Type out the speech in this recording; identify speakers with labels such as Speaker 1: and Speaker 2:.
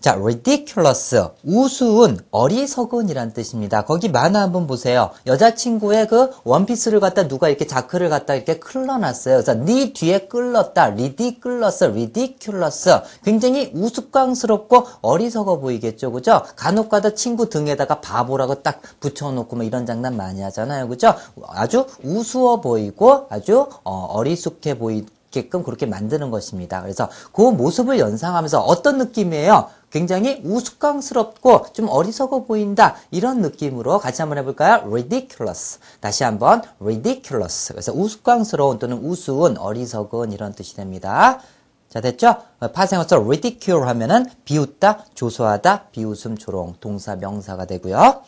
Speaker 1: 자, ridiculous, 우스운, 어리석은이란 뜻입니다. 거기 만화 한번 보세요. 여자친구의 그 원피스를 갖다 누가 이렇게 자크를 갖다 이렇게 클러놨어요. 그래서 네 뒤에 끌렀다. ridiculous, ridiculous. 굉장히 우스꽝스럽고 어리석어 보이겠죠. 그죠? 간혹가다 친구 등에다가 바보라고 딱 붙여놓고 뭐 이런 장난 많이 하잖아요. 그죠? 아주 우스워 보이고 아주 어, 어리숙해 보이 게끔 그렇게 만드는 것입니다. 그래서 그 모습을 연상하면서 어떤 느낌이에요? 굉장히 우스꽝스럽고 좀 어리석어 보인다. 이런 느낌으로 같이 한번 해볼까요? ridiculous. 다시 한번 ridiculous. 그래서 우스꽝스러운 또는 우스운, 어리석은 이런 뜻이 됩니다. 자, 됐죠? 파생어서 ridicule 하면은 비웃다, 조소하다, 비웃음, 조롱, 동사, 명사가 되고요.